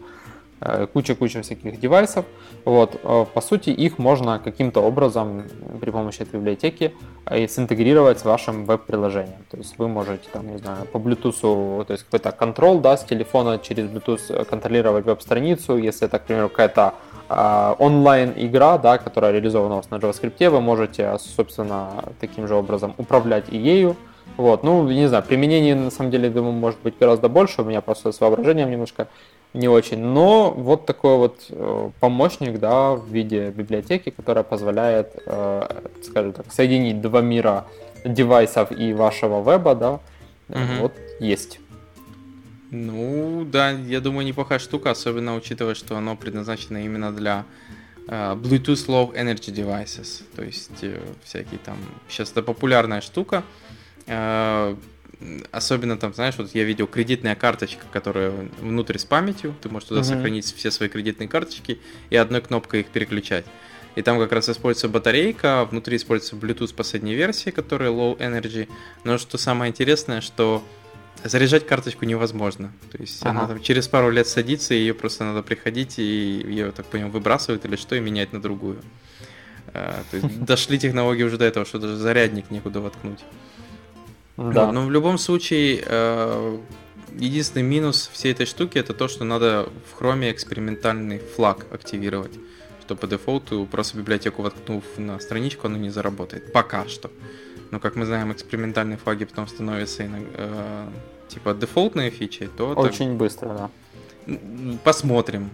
куча-куча э, всяких девайсов. Вот, э, по сути, их можно каким-то образом при помощи этой библиотеки э, синтегрировать с вашим веб-приложением. То есть вы можете, там, не знаю, по Bluetooth, то есть какой-то контроль, да, с телефона через Bluetooth контролировать веб-страницу. Если это, к примеру, какая-то онлайн-игра, да, которая реализована у вас на JavaScript, вы можете, собственно, таким же образом управлять и ею. Вот, ну, не знаю, применений, на самом деле, думаю, может быть гораздо больше, у меня просто с воображением немножко не очень. Но вот такой вот э, помощник, да, в виде библиотеки, которая позволяет, э, скажем так, соединить два мира девайсов и вашего веба, да, угу. вот есть. Ну, да, я думаю, неплохая штука, особенно учитывая, что оно предназначено именно для uh, Bluetooth Low Energy Devices. То есть всякие там... Сейчас это популярная штука. Особенно там, знаешь, вот я видел кредитная карточка, которая внутрь с памятью, ты можешь туда uh-huh. сохранить все свои кредитные карточки и одной кнопкой их переключать. И там как раз используется батарейка, а внутри используется Bluetooth последней версии, которая low energy. Но что самое интересное, что заряжать карточку невозможно. То есть ага. она там через пару лет садится, и ее просто надо приходить, и ее, так понимаю, выбрасывают или что, и менять на другую. А, то есть дошли технологии уже до этого, что даже зарядник некуда воткнуть. Да. Вот, но в любом случае, э, единственный минус всей этой штуки это то, что надо в хроме экспериментальный флаг активировать, что по дефолту просто библиотеку воткнув на страничку, оно не заработает. Пока что. Но как мы знаем, экспериментальные флаги потом становятся э, типа дефолтные фичи, то... Очень так... быстро, да. Посмотрим.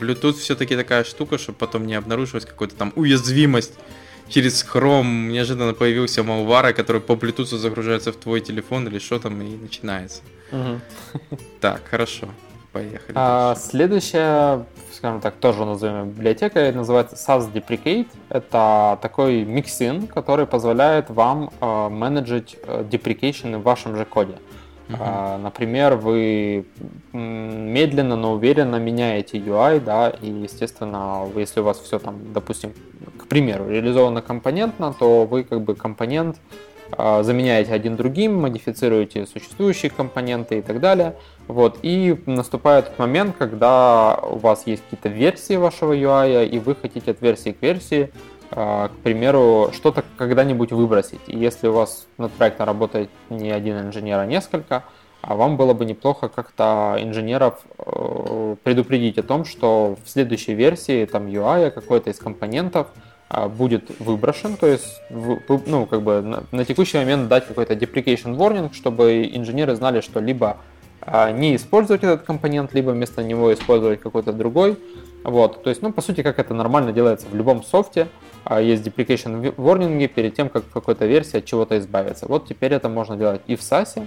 Bluetooth все-таки такая штука, чтобы потом не обнаруживать какую-то там уязвимость через Chrome неожиданно появился Malware, который по Bluetooth загружается в твой телефон или что там и начинается. Угу. Так, хорошо. Поехали. А, следующая, скажем так, тоже назовем библиотека, называется SAS Deprecate. Это такой миксин, который позволяет вам э, менеджить э, deprecation в вашем же коде. Uh-huh. Например, вы медленно, но уверенно меняете UI, да, и, естественно, если у вас все там, допустим, к примеру, реализовано компонентно, то вы как бы компонент а, заменяете один другим, модифицируете существующие компоненты и так далее. Вот. И наступает момент, когда у вас есть какие-то версии вашего UI, и вы хотите от версии к версии а, к примеру, что-то когда-нибудь выбросить. И если у вас над проектом работает не один инженер, а несколько, а вам было бы неплохо как-то инженеров э, предупредить о том, что в следующей версии там UI какой-то из компонентов а, будет выброшен, то есть ну, как бы на, на текущий момент дать какой-то deprecation warning, чтобы инженеры знали, что либо а, не использовать этот компонент, либо вместо него использовать какой-то другой. Вот, то есть, ну, по сути, как это нормально делается в любом софте, а есть deprecation warning перед тем, как в какой-то версии от чего-то избавиться. Вот теперь это можно делать и в SASE.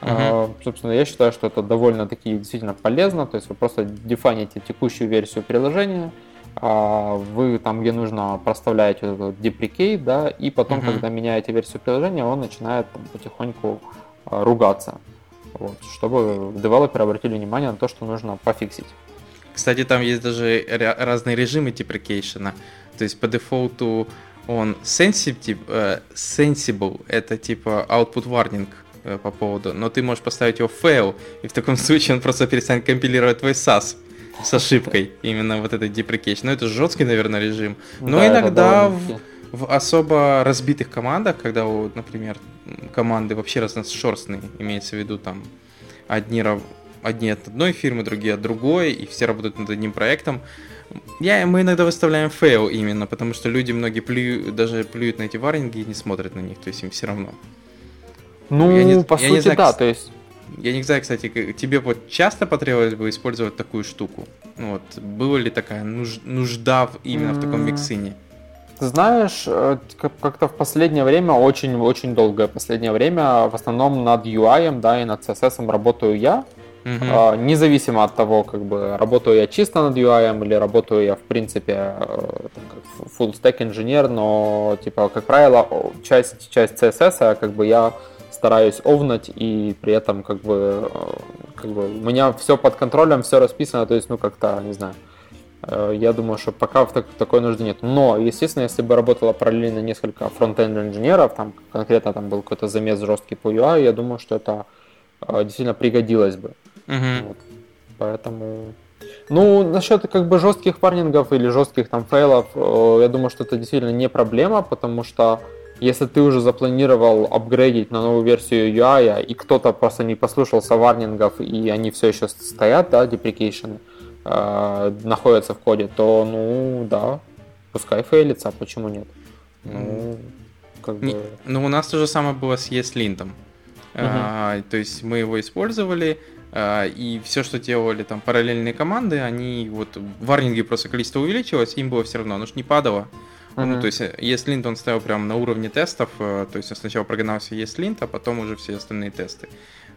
Uh-huh. Собственно, я считаю, что это довольно-таки действительно полезно. То есть вы просто дефаните текущую версию приложения, а, вы там, где нужно, проставляете этот deprecate, да, и потом, uh-huh. когда меняете версию приложения, он начинает там, потихоньку а, ругаться. Вот, чтобы девелоперы обратили внимание на то, что нужно пофиксить. Кстати, там есть даже разные режимы deprecation. То есть по дефолту он sensitive, э, sensible, это типа output warning э, по поводу, но ты можешь поставить его fail, и в таком случае он просто перестанет компилировать твой Sass с ошибкой, именно вот этой deprecation. Ну, это жесткий, наверное, режим. Но да, иногда в, в особо разбитых командах, когда, например, команды вообще разношерстные, имеется в виду там одни, одни от одной фирмы, другие от другой, и все работают над одним проектом, я, мы иногда выставляем fail именно, потому что люди многие плюют, даже плюют на эти варнинги и не смотрят на них, то есть им все равно. Ну, я не, по я сути, не знаю, да, то есть... Я не знаю, кстати, тебе вот часто потребовалось бы использовать такую штуку? Ну вот, была ли такая нуж, нужда в, именно mm. в таком миксине? Знаешь, э, как-то в последнее время, очень-очень долгое последнее время, в основном над UI, да, и над CSS работаю я. Uh-huh. Независимо от того, как бы работаю я чисто над UI или работаю я в принципе э, full stack инженер, но типа как правило часть часть CSS а как бы я стараюсь овнать и при этом как бы э, как бы у меня все под контролем, все расписано, то есть ну как-то не знаю. Э, я думаю, что пока в так, такой нужды нет. Но, естественно, если бы работало параллельно несколько фронтенд инженеров, там конкретно там был какой-то замес жесткий по UI, я думаю, что это действительно пригодилось бы. Угу. Вот. Поэтому... Ну, насчет как бы жестких варнингов или жестких там фейлов, э, я думаю, что это действительно не проблема, потому что если ты уже запланировал апгрейдить на новую версию UI, и кто-то просто не послушался варнингов, и они все еще стоят, да, deprecation, э, находятся в коде, то, ну, да, пускай фейлится, а почему нет? Ну, как бы... Ну, у нас то же самое было с ESLint. Угу. А, то есть мы его использовали, а, и все, что делали там параллельные команды, они вот в варнинге просто количество увеличилось, им было все равно, оно же не падало. Uh-huh. Ну, то есть, если линт он ставил прямо на уровне тестов, э, то есть он сначала прогнался есть линт, а потом уже все остальные тесты.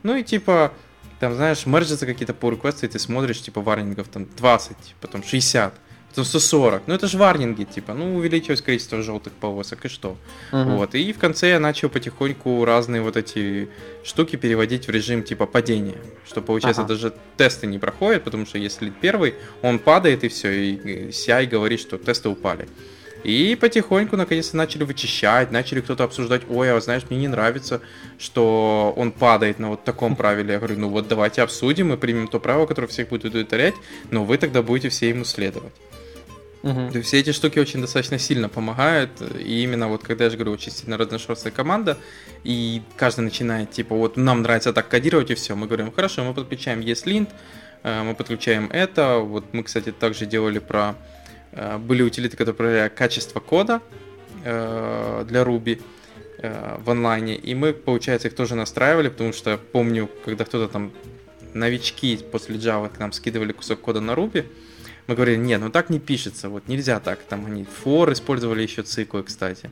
Ну и типа, там, знаешь, мержатся какие-то pull реквесты и ты смотришь, типа, варнингов там 20, потом 60 то 140. Ну это же варнинги, типа, ну увеличилось количество желтых полосок и что. Угу. Вот. И в конце я начал потихоньку разные вот эти штуки переводить в режим типа падения. Что получается ага. даже тесты не проходят, потому что если первый, он падает и все, и CI говорит, что тесты упали. И потихоньку, наконец-то, начали вычищать, начали кто-то обсуждать, ой, а знаешь, мне не нравится, что он падает на вот таком правиле. Я говорю, ну вот давайте обсудим и примем то правило, которое всех будет удовлетворять, но вы тогда будете все ему следовать. Угу. Все эти штуки очень достаточно сильно помогают. И именно вот когда я же говорю, очень сильно разношерстная команда, и каждый начинает, типа, вот нам нравится так кодировать и все. Мы говорим, хорошо, мы подключаем ESLint, э, мы подключаем это. Вот мы, кстати, также делали про... Э, были утилиты, которые проверяют качество кода э, для Ruby в онлайне, и мы, получается, их тоже настраивали, потому что помню, когда кто-то там новички после Java к нам скидывали кусок кода на Ruby, мы говорили, нет, ну так не пишется, вот нельзя так. Там они for использовали еще циклы, кстати.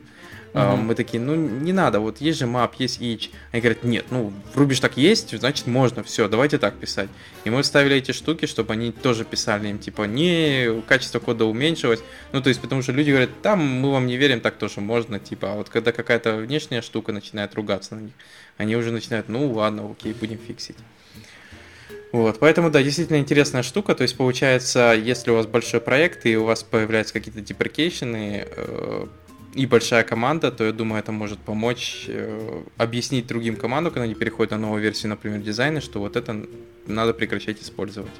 Uh-huh. Мы такие, ну не надо, вот есть же map, есть each. Они говорят, нет, ну Ruby так есть, значит можно, все, давайте так писать. И мы ставили эти штуки, чтобы они тоже писали им, типа, не, качество кода уменьшилось. Ну то есть, потому что люди говорят, там мы вам не верим, так тоже можно, типа, а вот когда какая-то внешняя штука начинает ругаться на них, они уже начинают, ну ладно, окей, будем фиксить. Вот, поэтому, да, действительно интересная штука. То есть, получается, если у вас большой проект и у вас появляются какие-то deprecation ы э, и большая команда, то я думаю, это может помочь э, объяснить другим командам, когда они переходят на новую версию, например, дизайна, что вот это надо прекращать использовать.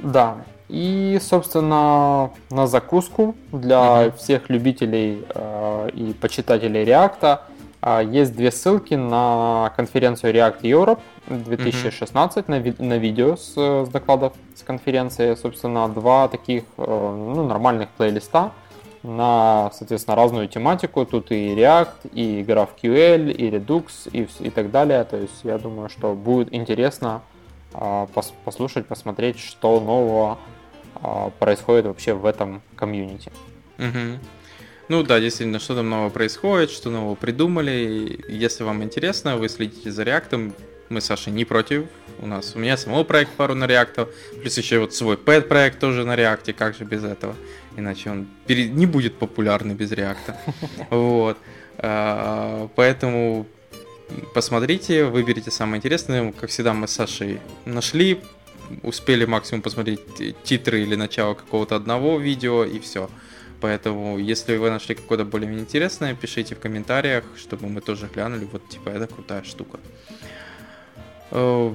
Да. И, собственно, на закуску для uh-huh. всех любителей э, и почитателей React а, есть две ссылки на конференцию React Europe 2016 mm-hmm. на, на видео с, с докладов с конференции. Собственно, два таких э, ну, нормальных плейлиста на, соответственно, разную тематику. Тут и React, и GraphQL, и Redux, и, и так далее. То есть я думаю, что будет интересно а, послушать, посмотреть, что нового а, происходит вообще в этом комьюнити. Угу. Ну да, действительно, что там нового происходит, что нового придумали. Если вам интересно, вы следите за реактом. Мы с Сашей не против. У нас у меня самого проект пару на реактов, плюс еще вот свой пэт проект тоже на реакте, как же без этого? Иначе он не будет популярный без реакта. Вот. А, поэтому посмотрите, выберите самое интересное. Как всегда, мы с Сашей нашли, успели максимум посмотреть титры или начало какого-то одного видео и все. Поэтому, если вы нашли какое-то более-менее интересное, пишите в комментариях, чтобы мы тоже глянули. Вот, типа, это крутая штука. Э,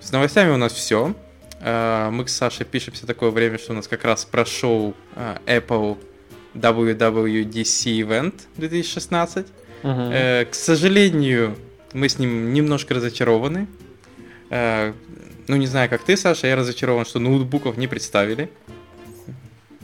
с новостями у нас все. Э, мы с Сашей пишемся такое время, что у нас как раз прошел э, Apple WWDC Event 2016. Угу. К сожалению, мы с ним немножко разочарованы. Ну, не знаю, как ты, Саша, я разочарован, что ноутбуков не представили.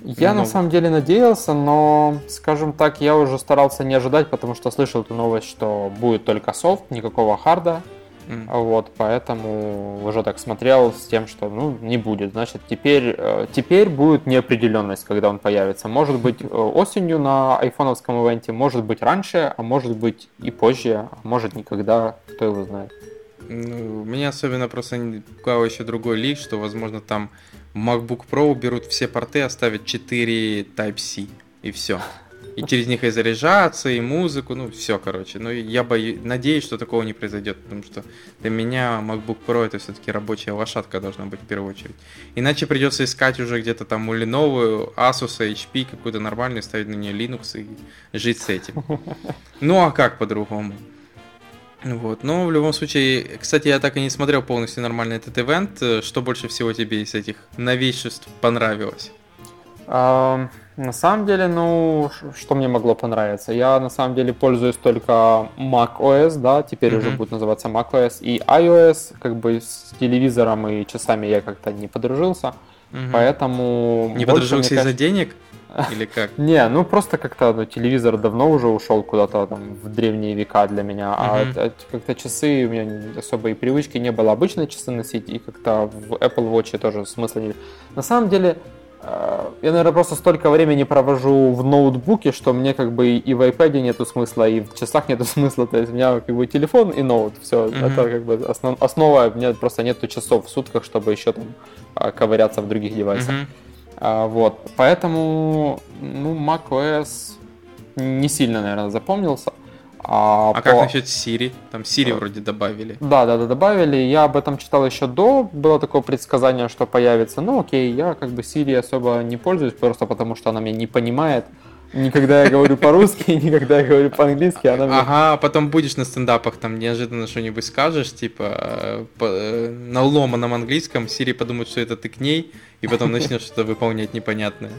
Я ну... на самом деле надеялся, но, скажем так, я уже старался не ожидать, потому что слышал эту новость, что будет только софт, никакого харда. Mm. Вот, поэтому уже так смотрел с тем, что ну не будет. Значит, теперь, э, теперь будет неопределенность, когда он появится. Может быть э, осенью на айфоновском ивенте, может быть раньше, а может быть и позже, а может никогда, кто его знает. Ну, меня особенно просто пугал еще другой лик, что, возможно, там MacBook Pro берут все порты, оставят 4 Type-C, и все. И через них и заряжаться, и музыку, ну, все, короче. Но я боюсь, надеюсь, что такого не произойдет, потому что для меня MacBook Pro это все-таки рабочая лошадка должна быть в первую очередь. Иначе придется искать уже где-то там или новую Asus, HP, какую-то нормальную, ставить на нее Linux и жить с этим. Ну, а как по-другому? Вот. Но в любом случае, кстати, я так и не смотрел полностью нормально этот ивент. Что больше всего тебе из этих новейшеств понравилось? А, на самом деле, ну, что мне могло понравиться? Я на самом деле пользуюсь только Mac OS, да, теперь mm-hmm. уже будет называться Mac OS, и iOS, как бы с телевизором и часами я как-то не подружился, mm-hmm. поэтому... Не подружился из-за денег? Или как? Не, ну просто как-то ну, телевизор давно уже ушел куда-то там в древние века для меня, а как-то часы у меня особой привычки не было обычные часы носить, и как-то в Apple Watch тоже смысла не... На самом деле, э, я, наверное, просто столько времени провожу в ноутбуке, что мне как бы и в iPad нету смысла, и в часах нету смысла. То есть у меня как бы телефон и ноут, все. Mm-hmm. Это как бы основ, основа, у меня просто нету часов в сутках, чтобы еще там а, ковыряться в других девайсах. Mm-hmm. А, вот, поэтому, ну, macOS не сильно, наверное, запомнился. А, а по... как насчет Siri? Там Siri вроде добавили. Да, да, да, добавили. Я об этом читал еще до. Было такое предсказание, что появится. Ну, окей, я как бы Siri особо не пользуюсь, просто потому что она меня не понимает. Никогда я говорю по-русски, никогда я говорю по-английски, она мне... Ага, потом будешь на стендапах, там неожиданно что-нибудь скажешь, типа э, по, э, на уломанном английском, Сири подумает, что это ты к ней, и потом начнешь что-то выполнять непонятное.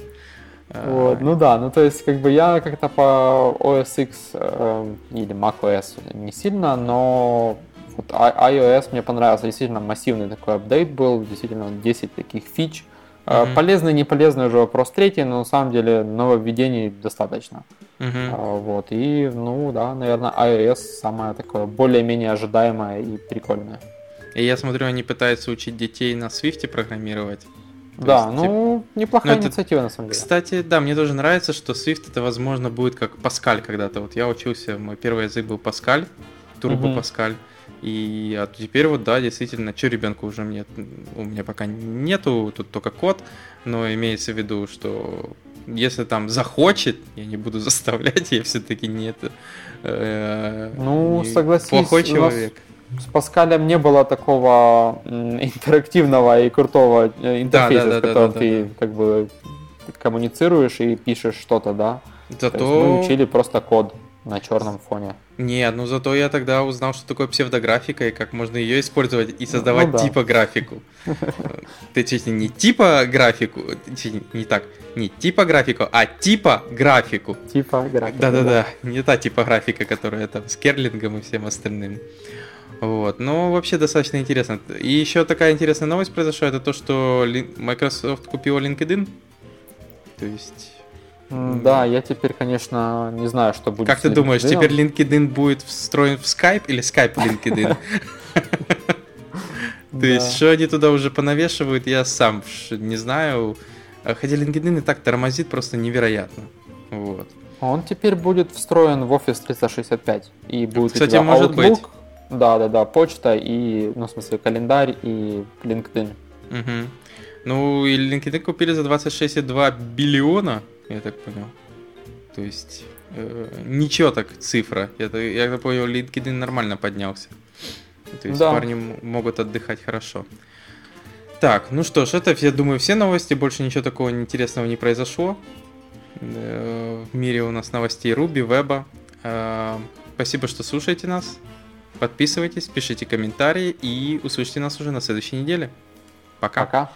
Вот, ну да, ну то есть как бы я как-то по OS X э, или macOS не сильно, но вот iOS мне понравился, действительно массивный такой апдейт был, действительно 10 таких фич, Mm-hmm. Полезный, не полезный уже вопрос третий, но на самом деле нововведений достаточно. Mm-hmm. Вот, и, ну да, наверное, iOS самое такое более-менее ожидаемое и прикольное. И я смотрю, они пытаются учить детей на Swift программировать. да, есть, ну, типа... неплохая ну, инициатива, на самом деле. Кстати, да, мне тоже нравится, что Swift это, возможно, будет как Паскаль когда-то. Вот я учился, мой первый язык был Паскаль, Турбо Паскаль. Mm-hmm. И а теперь вот, да, действительно, что ребенку уже мне, у меня пока нету, тут только код, но имеется в виду, что если там захочет, я не буду заставлять, я все-таки нет. Э, ну, не согласись, плохой человек. С Паскалем не было такого интерактивного и крутого э, интерфейса, да, да, с которым да, да, ты да. как бы коммуницируешь и пишешь что-то, да. Зато... мы учили просто код на черном фоне. Нет, ну зато я тогда узнал, что такое псевдографика и как можно ее использовать и создавать ну, да. типографику. Ты честно, не типографику, не так, не типографику, а типографику. Типографику. Да-да-да, не та типографика, которая там с Керлингом и всем остальным. Вот, ну вообще достаточно интересно. И еще такая интересная новость произошла, это то, что Microsoft купила LinkedIn. То есть да, я теперь, конечно, не знаю, что будет. Как ты думаешь, теперь LinkedIn будет встроен в Skype или Skype LinkedIn? То есть, что они туда уже понавешивают, я сам не знаю. А хотя LinkedIn и так тормозит просто невероятно. Вот. Он теперь будет встроен в Office 365. И будет Кстати, может быть. Да, да, да, почта и, ну, в смысле, календарь и LinkedIn. Угу. Ну, и LinkedIn купили за 26,2 биллиона я так понял. То есть, э, ничего так цифра. Я, я так понял, LinkedIn нормально поднялся. То есть да. парни могут отдыхать хорошо. Так, ну что ж, это, я думаю, все новости. Больше ничего такого интересного не произошло. Э, в мире у нас новостей Руби, Веба. Э, спасибо, что слушаете нас. Подписывайтесь, пишите комментарии и услышите нас уже на следующей неделе. Пока. Пока.